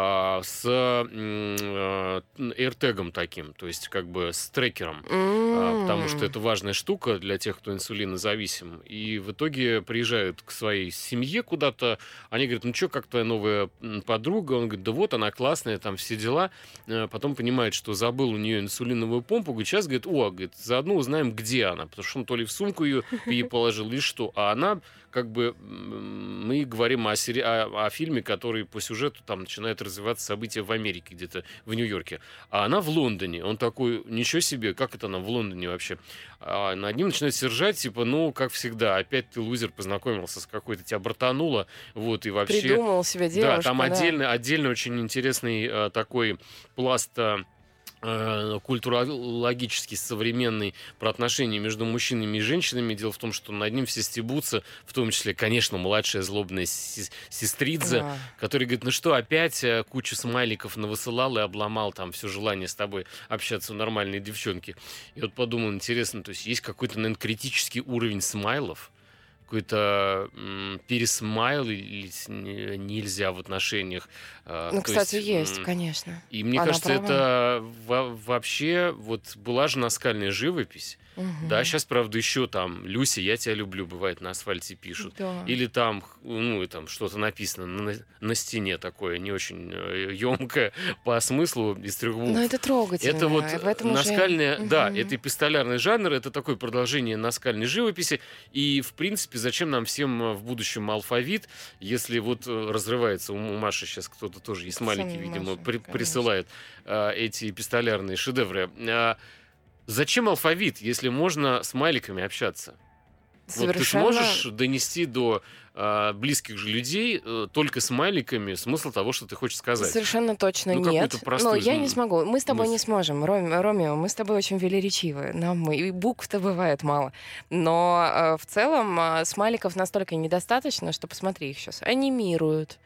а, с э, AirTag таким, то есть как бы с трекером. А, потому что это важная штука для тех, кто инсулинозависим. И в итоге приезжают к своей семье куда-то. Они говорят, ну что, как твоя новая подруга? Он говорит, да вот, она классная, там все дела. Э, Потом понимает, что забыл у нее инсулиновую помпу. Говорит, сейчас, говорит, о, говорит, заодно узнаем, где она. Потому что он то ли в сумку ее <laughs> ей положил, или что. А она как бы мы говорим о, сери- о, о фильме, который по сюжету там начинает развиваться события в Америке, где-то в Нью-Йорке. А она в Лондоне. Он такой, ничего себе, как это она в Лондоне вообще? А над ним начинает сержать, типа, ну, как всегда, опять ты, лузер, познакомился с какой-то, тебя братануло, вот, и вообще... Придумал себе девушку. Да, там отдельно, отдельно очень интересный э, такой пласт э, э, культурологический, современный про отношения между мужчинами и женщинами. Дело в том, что над ним все стебутся, в том числе, конечно, младшая злобная сес- сестридзе, Да. который говорит, ну что, опять э, кучу смайликов навысылал и обломал там все желание с тобой общаться у нормальной девчонки. И вот подумал, интересно, то есть есть какой-то, наверное, критический уровень смайлов, какой-то пересмайл или нельзя в отношениях. Э, Ну, кстати, есть, м, конечно. И мне Она кажется, права. это во- вообще вот была же наскальная живопись. Мгм. Да, сейчас, правда, еще там Люся, я тебя люблю, бывает, на асфальте пишут. Да. Или там, ну, и там что-то написано на, на стене такое, не очень емкое по смыслу из трех букв. Но это трогательно. Это вот этом уже- наскальная, да, Мгм. это эпистолярный жанр, это такое продолжение наскальной живописи. И, в принципе, зачем нам всем э, в будущем алфавит, если вот э, разрывается, у Маши сейчас кто-то тоже и смайлики, Сами видимо, Маша, при- конечно. присылает э, эти эпистолярные шедевры. А зачем алфавит, если можно смайликами общаться? Вот ты Совершенно... сможешь донести до а, близких же людей э, только смайликами смысл того, что ты хочешь сказать? Совершенно точно Ну, нет. какую-то Но простую, я ну, не смогу. Мы с тобой не мысль. сможем, Ром- Ромео. Мы с тобой очень велеречивы. Нам и букв-то бывает мало. Но э, в целом э, смайликов настолько недостаточно, что посмотри, их сейчас анимируют.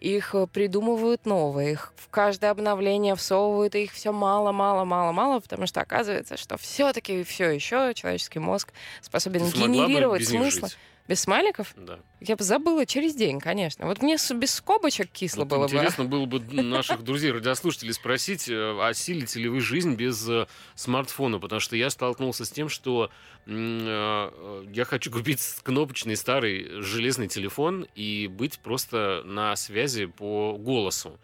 Их э, придумывают новые, их в каждое обновление всовывают, и их все мало, мало, мало, мало, потому что оказывается, что все-таки все еще человеческий мозг способен Ты генерировать смысл. жить? Без смайликов? Да. Я бы забыла через день, конечно. Вот мне без скобочек кисло Вот было бы. интересно <laughs> было бы наших друзей, радиослушателей спросить, э, осилите ли вы жизнь без э, смартфона, потому что я столкнулся с тем, что э, я хочу купить кнопочный старый железный телефон и быть просто на связи по голосу.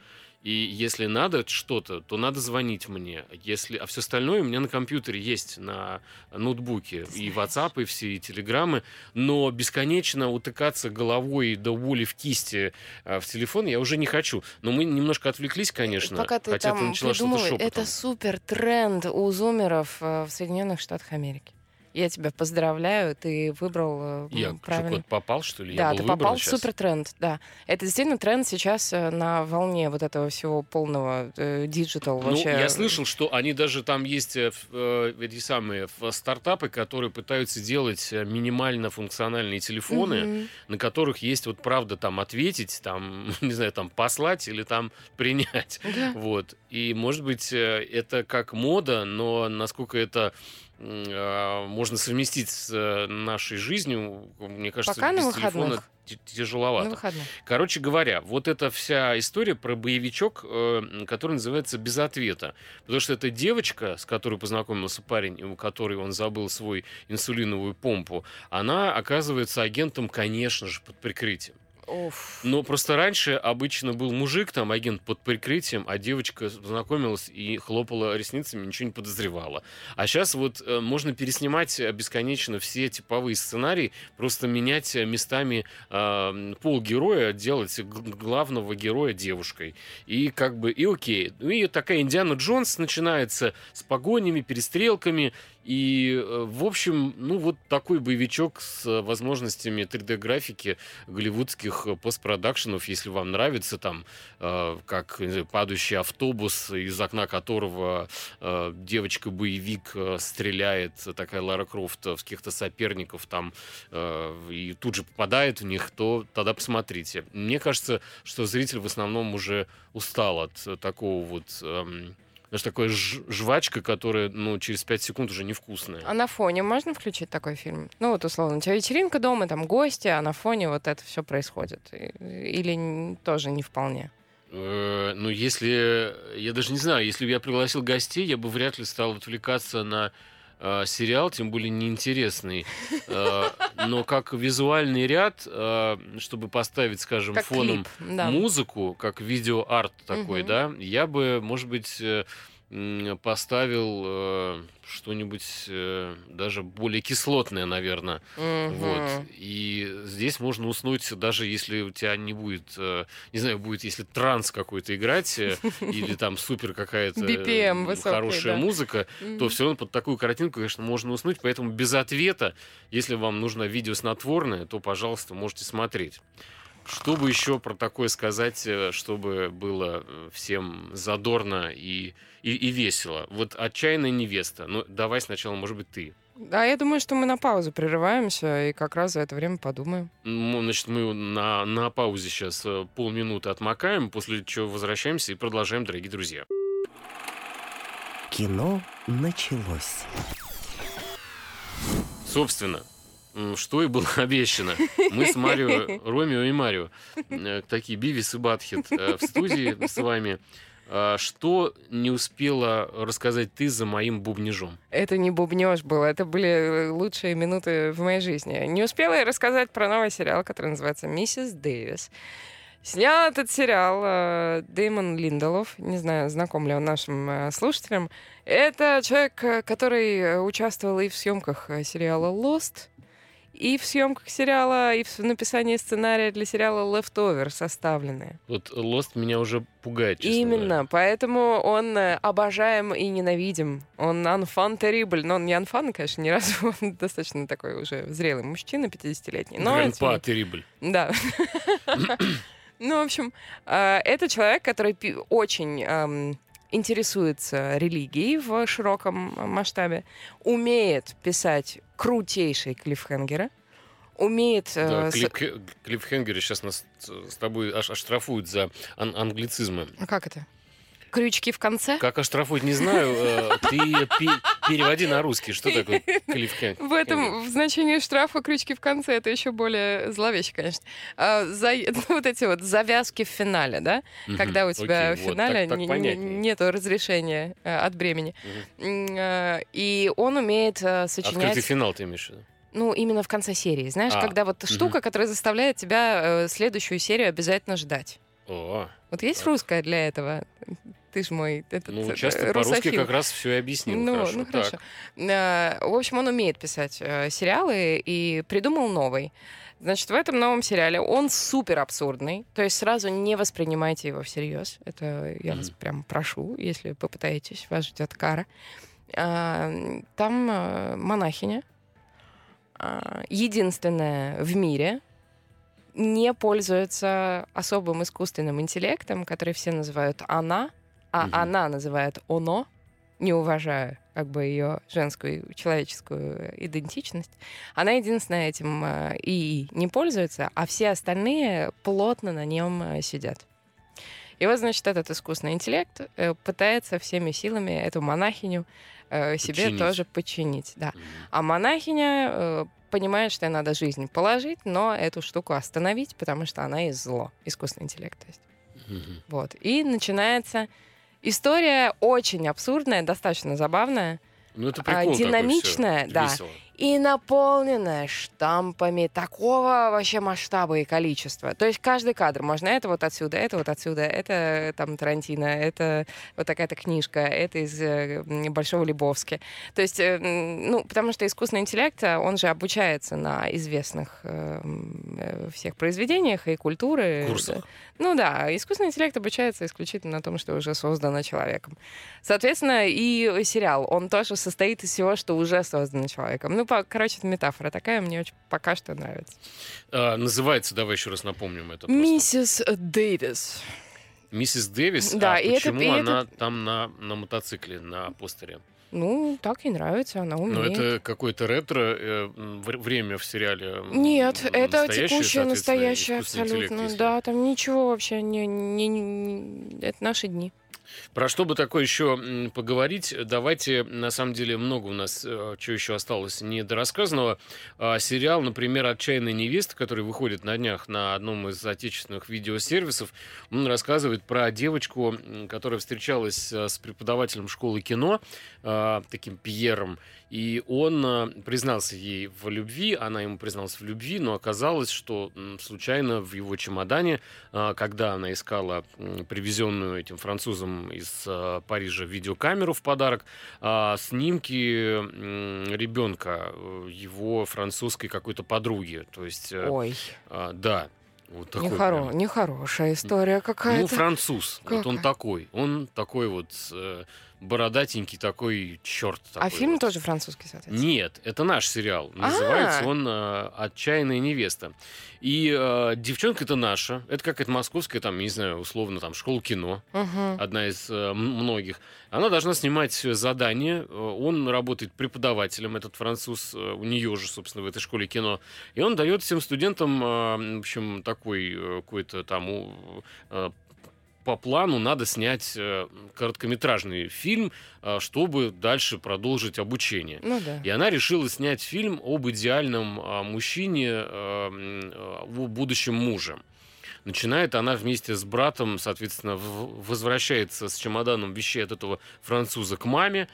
И если надо что-то, то надо звонить мне. Если, а все остальное у меня на компьютере есть, на ноутбуке. И WhatsApp, и все, и телеграммы. Но бесконечно утыкаться головой до боли в кисти э, в телефон я уже не хочу. Но мы немножко отвлеклись, конечно. Пока ты хотя ты там начала что-то шепотом. это супер тренд у зумеров э, в Соединенных Штатах Америки. Я тебя поздравляю, ты выбрал э, Я правильно. попал, что ли? Да, я был ты попал в супер тренд, да. Это действительно тренд сейчас э, на волне вот этого всего полного digital Ну, вообще. я слышал, что они даже там есть э, э, эти самые стартапы, которые пытаются делать э, минимально функциональные телефоны, Мгм. на которых есть вот правда там ответить, там, <laughs> не знаю, там послать или там принять. Да. Вот. И, может быть, э, это как мода, но насколько это э, можно совместить с э, нашей жизнью, мне кажется, Пока на без телефона выходных. т- тяжеловато. На выходных. Короче говоря, вот эта вся история про боевичок, э, который называется «Без ответа». Потому что эта девочка, с которой познакомился парень, у которой он забыл свой инсулиновую помпу, она оказывается агентом, конечно же, под прикрытием. Уф. Но просто раньше обычно был мужик, там, агент под прикрытием, а девочка познакомилась и хлопала ресницами, ничего не подозревала. А сейчас вот э, можно переснимать э, бесконечно все типовые сценарии, просто менять э, местами э, пол героя, делать главного героя девушкой. И как бы, и окей. Ну и такая Индиана Джонс начинается с погонями, перестрелками, И, э, в общем, ну вот такой боевичок с э, возможностями 3D-графики голливудских э, постпродакшенов, если вам нравится там, э, как знаю, падающий автобус, из окна которого э, девочка-боевик э, стреляет, такая Лара Крофт, в каких-то соперников там, э, и тут же попадает в них, то тогда посмотрите. Мне кажется, что зритель в основном уже устал от э, такого вот... эм, знаешь, такая жвачка, которая, ну, через 5 секунд уже невкусная. А на фоне можно включить такой фильм? Ну, вот условно, у тебя вечеринка дома, там гости, а на фоне вот это все происходит. Или тоже не вполне? Э, Ну, если... Я даже не знаю, если бы я пригласил гостей, я бы вряд ли стал отвлекаться на э, сериал, тем более неинтересный. Э, но как визуальный ряд, э, чтобы поставить, скажем, Как фоном клип, да. музыку, как видео-арт такой, Мгм. да, я бы, может быть, э, поставил э, что-нибудь э, даже более кислотное, наверное. Мгм. Вот. И здесь можно уснуть, даже если у тебя не будет, э, не знаю, будет, если транс какой-то играть, э, <laughs> или там супер какая-то э, BPM хорошая да. музыка, то все равно под такую картинку, конечно, можно уснуть. Поэтому без ответа, если вам нужно видео снотворное, то, пожалуйста, можете смотреть. Что бы еще про такое сказать, э, чтобы было э, всем задорно и, и, и весело? Вот «Отчаянная невеста». Ну, давай сначала, может быть, ты. Да, я думаю, что мы на паузу прерываемся и как раз за это время подумаем. Ну, Значит, мы на, на паузе сейчас полминуты отмокаем, после чего возвращаемся и продолжаем, дорогие друзья. Кино началось. Собственно, что и было <laughs> обещано. Мы с Марио, Ромео и Марио, э, такие Бивис и Батхит э, в студии с вами. А Что не успела рассказать ты за моим бубнижом? Это не бубнеж было, это были э, лучшие минуты в моей жизни. Не успела я рассказать про новый сериал, который называется «Миссис Дэвис». Снял этот сериал Дэймон Линдолов, не знаю, знаком ли он нашим слушателям. Это человек, который участвовал и в съемках сериала «Lost», и в съемках сериала, и в написании сценария для сериала «Leftover» составленные. Вот Lost меня уже пугает, честно Именно, говоря. поэтому он э, обожаем и ненавидим. Он unfun terrible, но он не unfun, конечно, ни разу. <laughs> Он достаточно такой уже зрелый мужчина, 50-летний. Но, Грандпа Terrible. Да. <clears throat> Ну, в общем, э, это человек, который очень эм, интересуется религией в широком э, масштабе, умеет писать крутейшие клиффхенгеры, умеет... э, Да, клип, клипхенгеры сейчас нас с с тобой аж оштрафуют за ан- англицизмы. А Как это? Крючки в конце? Как оштрафуют, не знаю. э, Ты пе- переводи на русский. Что такое клифхенгер? В этом в значении штрафа крючки в конце это еще более зловеще, конечно. А, <laughs> вот эти вот завязки в финале, да? Когда у тебя в финале так- так не- не- понятнее. нету разрешения э, от бремени. Э, И он умеет Открытый сочинять, финал ты имеешь в виду? ну, именно в конце серии. Знаешь, А, когда вот мгм. штука, которая заставляет тебя э, следующую серию обязательно ждать. О, Вот есть русская для этого? Ты ж мой этот, ну, э, часто по-русски как раз все и объяснил. Ну, хорошо. ну Так. хорошо. Э, В общем, он умеет писать э, сериалы и придумал новый. Значит, в этом новом сериале он супер абсурдный, то есть сразу не воспринимайте его всерьез. Это я вас Мгм. прям прошу, если попытаетесь, вас ждет кара. Там монахиня, единственная в мире, не пользуется особым искусственным интеллектом, который все называют она, а Мгм. она называет оно, не уважая как бы ее женскую человеческую идентичность. Она единственная этим э, ИИ не пользуется, а все остальные плотно на нем э, сидят. И вот, значит, этот искусственный интеллект э, пытается всеми силами эту монахиню э, себе Подчинить. тоже подчинить. Да. Мгм. А монахиня э, понимает, что ей надо жизнь положить, но эту штуку остановить, потому что она есть зло, искусственный интеллект. То есть. Мгм. Вот. И начинается история очень абсурдная, достаточно забавная Ну, это А, прикол такой, всё, динамичная, да. весело. И наполненная штампами такого вообще масштаба и количества. То есть каждый кадр можно это вот отсюда, это вот отсюда, это там Тарантино, это вот такая-то книжка, это из э, Большого Лебовски. То есть, э, ну, потому что искусственный интеллект, э, он же обучается на известных э, э, всех произведениях и культуры. Курсах. Да. Ну да, искусственный интеллект обучается исключительно на том, что уже создано человеком. Соответственно, и сериал, он тоже состоит из всего, что уже создано человеком. Ну, по, короче, это метафора такая, мне очень пока что нравится. А, называется, давай еще раз напомним это. просто. Миссис Дэвис. Миссис Дэвис. Да, а и это- почему и она это- там на, на мотоцикле, на постере? Ну, так ей нравится, она Ну, умеет. это какое-то ретро э, время в сериале. Нет, это текущее, настоящее интеллект, абсолютно. если- Да, там ничего вообще не, не- не- Это наши дни. Про что бы такое еще поговорить? Давайте, на самом деле, много у нас э, чего еще осталось недорассказанного. А, Сериал, например, «Отчаянная невеста», который выходит на днях на одном из отечественных видеосервисов, он рассказывает про девочку, которая встречалась э, с преподавателем школы кино, э, таким Пьером, и он э, признался ей в любви, она ему призналась в любви, но оказалось, что случайно в его чемодане, э, когда она искала привезенную этим французом из э, Парижа видеокамеру в подарок, а, снимки ребенка, э, его французской какой-то подруги. То есть, э, Ой, а, да, вот такой нехоро... прям. нехорошая история Ну, какая-то. француз. Вот он такой. Он такой вот э, бородатенький, такой черт. а фильм тоже французский, соответственно. Нет, это наш сериал. А. Называется он э, «Отчаянная невеста». И э, девчонка-то наша. Это какая-то московская, там, не знаю, условно, там, школа кино. Мгм. Одна из э, многих. Она должна снимать задание. Э, Он работает преподавателем, этот француз, э, у нее же, собственно, в этой школе кино. И он дает всем студентам, э, в общем, такой э, какой-то там э, по плану надо снять э, короткометражный фильм, э, чтобы дальше продолжить обучение. Ну да. И она решила снять фильм об идеальном а, мужчине, о будущем муже. Начинает она вместе с братом, соответственно, возвращается с чемоданом вещей от этого француза к маме.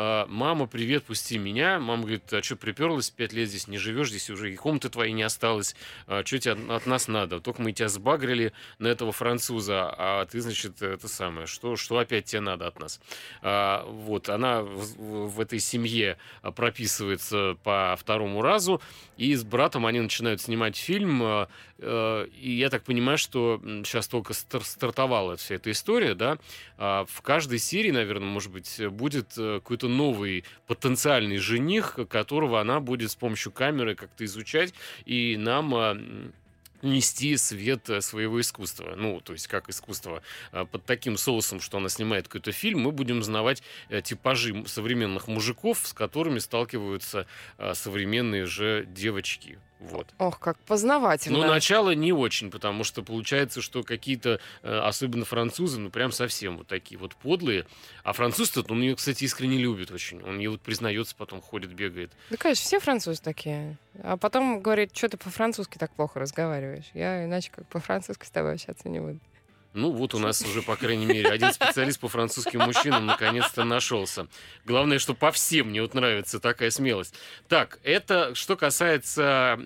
А, Мама, привет, пусти меня. Мама говорит, а что приперлась, пять лет здесь не живешь, здесь уже и комнаты твоей не осталось. Что тебе от- от нас надо? Только мы тебя сбагрили на этого француза, а ты, значит, это самое, что, что опять тебе надо от нас? А, Вот, она в, в этой семье а, прописывается по второму разу, и с братом они начинают снимать фильм, а, и я так понимаю, что сейчас только стар- стартовала вся эта история, да, а в каждой серии, наверное, может быть, будет э, какой-то новый потенциальный жених, которого она будет с помощью камеры как-то изучать, и нам а, нести свет э, своего искусства. Ну, то есть как искусство а, под таким соусом, что она снимает какой-то фильм, мы будем узнавать э, типажи современных мужиков, с которыми сталкиваются современные же девочки. Вот. Ох, как познавательно. Ну, начало не очень, потому что получается, что какие-то, э, особенно французы, ну, прям совсем вот такие вот подлые. А француз-то, он ее, кстати, искренне любит очень. Он ей вот признается, потом ходит, бегает. Да, конечно, все французы такие. А потом говорит, что ты по-французски так плохо разговариваешь. Я иначе как по-французски с тобой общаться не буду. Ну, вот у нас уже, по крайней мере, один специалист по французским мужчинам наконец-то нашелся. Главное, что по всем мне вот нравится такая смелость. Так, это что касается,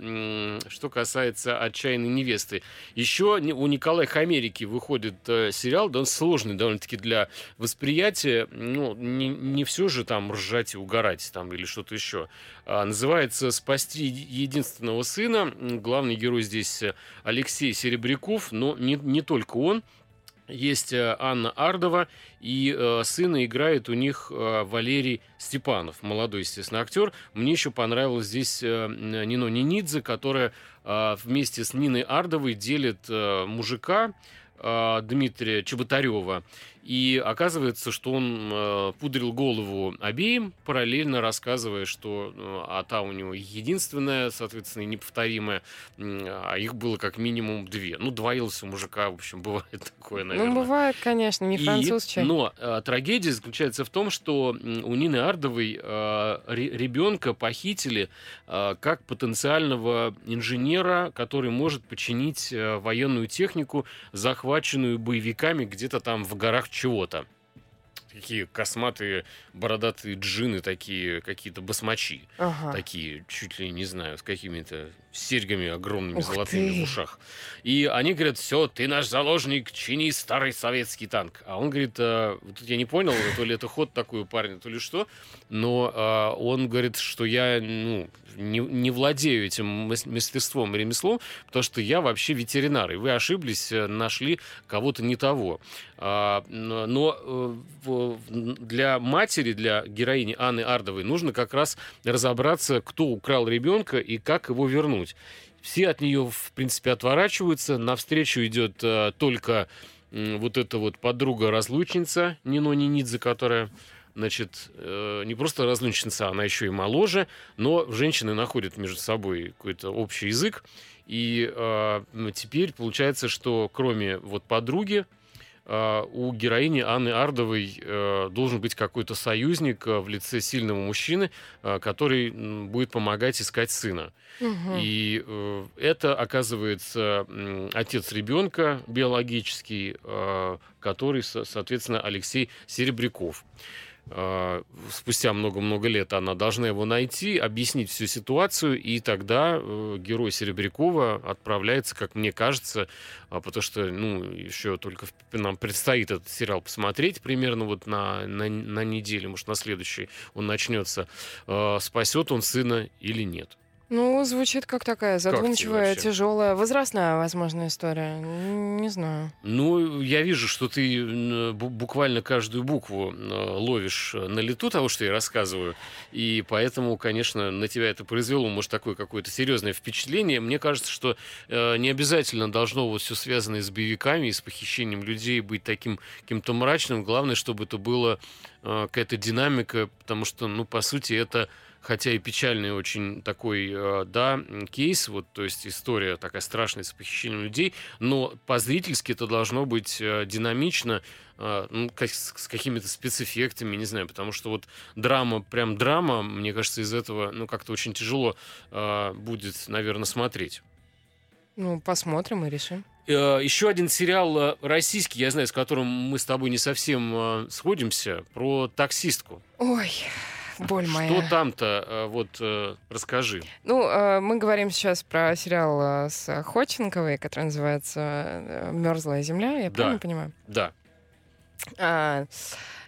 что касается «Отчаянной невесты». Еще у Николая Хамерики выходит э, сериал, да он сложный довольно-таки для восприятия. Ну, не, не все же там ржать и угорать там или что-то еще. А, называется «Спасти единственного сына». Главный герой здесь э, Алексей Серебряков, но не, не только он. Есть э, Анна Ардова, и э, сына играет у них э, Валерий Степанов, молодой, естественно, актер. Мне еще понравилась здесь э, Нино Нинидзе, которая вместе с Ниной Ардовой делит мужика Дмитрия Чеботарева. И оказывается, что он э, пудрил голову обеим, параллельно рассказывая, что э, а та у него единственная, соответственно, неповторимая, м, а их было как минимум две. Ну, двоился у мужика, в общем, <laughs> бывает такое, наверное. Ну, бывает, конечно, не француз чай. Но э, трагедия заключается в том, что у Нины Ардовой э, ре- ребенка похитили э, как потенциального инженера, который может починить э, военную технику, захваченную боевиками где-то там в горах чего-то. такие косматые, бородатые джины, такие какие-то басмачи. Ага. Такие, чуть ли не знаю, с какими-то серьгами огромными Ух золотыми ты. в ушах. И они говорят, все, ты наш заложник, чини старый советский танк. А он говорит, «А, вот тут я не понял, то ли это ход такой у парня, то ли что, но а, он говорит, что я ну, не, не владею этим мас- мастерством и ремеслом, потому что я вообще ветеринар, и вы ошиблись, э, нашли кого-то не того. А, но э, для матери, для героини Анны Ардовой нужно как раз разобраться, кто украл ребенка и как его вернуть. Все от нее, в принципе, отворачиваются. Навстречу идет э, только м, вот эта вот подруга-разлучница Нино Нинидзе, которая значит, э, не просто разлучница, она еще и моложе, но женщины находят между собой какой-то общий язык. И э, теперь получается, что кроме вот подруги, э, у героини Анны Ардовой э, должен быть какой-то союзник э, в лице сильного мужчины, э, который будет помогать искать сына. Мгм. И э, это, оказывается, отец ребенка биологический, э, который, со- соответственно, Алексей Серебряков. Э, Спустя много-много лет она должна его найти, объяснить всю ситуацию, и тогда э, герой Серебрякова отправляется, как мне кажется, а, потому что, ну, еще только нам предстоит этот сериал посмотреть примерно вот на, на, на неделю, может, на следующий он начнется, э, спасет он сына или нет. Ну, звучит как такая задумчивая, вообще? тяжелая, возрастная, возможно, история. Не знаю. Ну, я вижу, что ты буквально каждую букву э, ловишь э, на лету того, что я рассказываю. И поэтому, конечно, на тебя это произвело, может, такое какое-то серьезное впечатление. Мне кажется, что э, не обязательно должно вот все связанное с боевиками и с похищением людей быть таким каким-то мрачным. Главное, чтобы это было какая-то динамика, потому что, ну, по сути, это хотя и печальный очень такой, э, да, кейс, вот, то есть история такая страшная с похищением людей, но по-зрительски это должно быть э, динамично, э, ну, с, какими-то спецэффектами, не знаю, потому что вот драма, прям драма, мне кажется, из этого, ну, как-то очень тяжело будет, наверное, смотреть. Ну, посмотрим и решим. Еще один сериал российский, я знаю, с которым мы с тобой не совсем сходимся, про таксистку. Ой, боль моя. Что там-то, э, вот э, расскажи. Ну, э, мы говорим сейчас про сериал с Ходченковой, который называется Мерзлая земля, я Да. правильно понимаю? Да. А,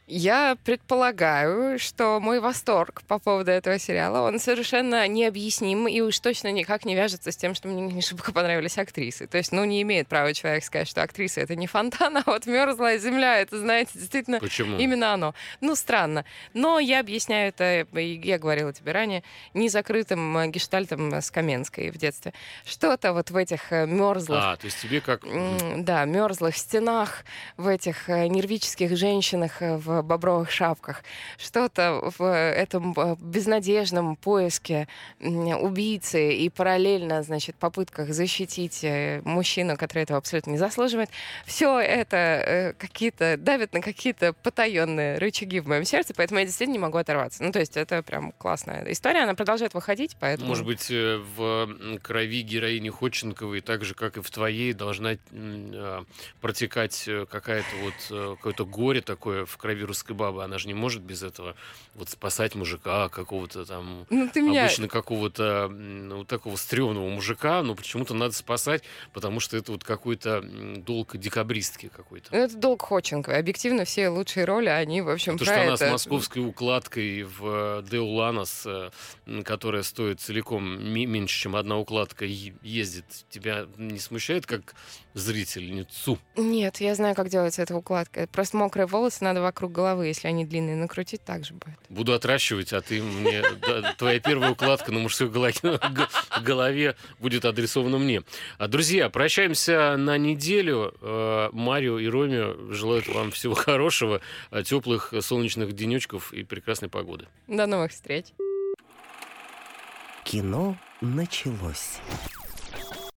Я предполагаю, что мой восторг по поводу этого сериала, он совершенно необъясним и уж точно никак не вяжется с тем, что мне не шибко понравились актрисы. То есть, ну, не имеет права человек сказать, что актриса — это не фонтан, <laughs> а вот «Мерзлая земля» — это, знаете, действительно Почему? Именно оно. Ну, странно. Но я объясняю это, я говорила тебе ранее, незакрытым э, гештальтом с Каменской в детстве. Что-то вот в этих мерзлых А, то есть тебе как... Да, мерзлых стенах, в этих э, нервических женщинах э, бобровых шапках. Что-то в этом э, безнадежном поиске убийцы и параллельно, значит, попытках защитить э, мужчину, который этого абсолютно не заслуживает. Все это э, какие-то давит на какие-то потаенные рычаги в моем сердце, поэтому я действительно не могу оторваться. Ну, то есть это прям классная история, она продолжает выходить, поэтому... Может быть, э, в крови героини Ходченковой, так же, как и в твоей, должна э, протекать э, какая-то вот э, какое-то горе такое в крови русской бабы. Она же не может без этого вот спасать мужика какого-то там Ну, ты меня... обычно какого-то ну, такого стрёмного мужика, но почему-то надо спасать, потому что это вот какой-то долг декабристки какой-то. Ну, это долг Ходченковой. Объективно, все лучшие роли, они, в общем, То, про что она это. с московской укладкой в э, Деуланос, э, которая стоит целиком меньше, чем одна укладка, ездит, тебя не смущает как зрительницу? Нет, я знаю, как делается эта укладка. Просто мокрые волосы надо вокруг головы. Если они длинные, накрутить так же будет. Буду отращивать, а ты мне... Твоя первая укладка на мужской голове, будет адресована мне. А, Друзья, прощаемся на неделю. Э, Марио и Роме желают вам всего хорошего, э, теплых солнечных денечков и прекрасной погоды. До новых встреч. Кино началось.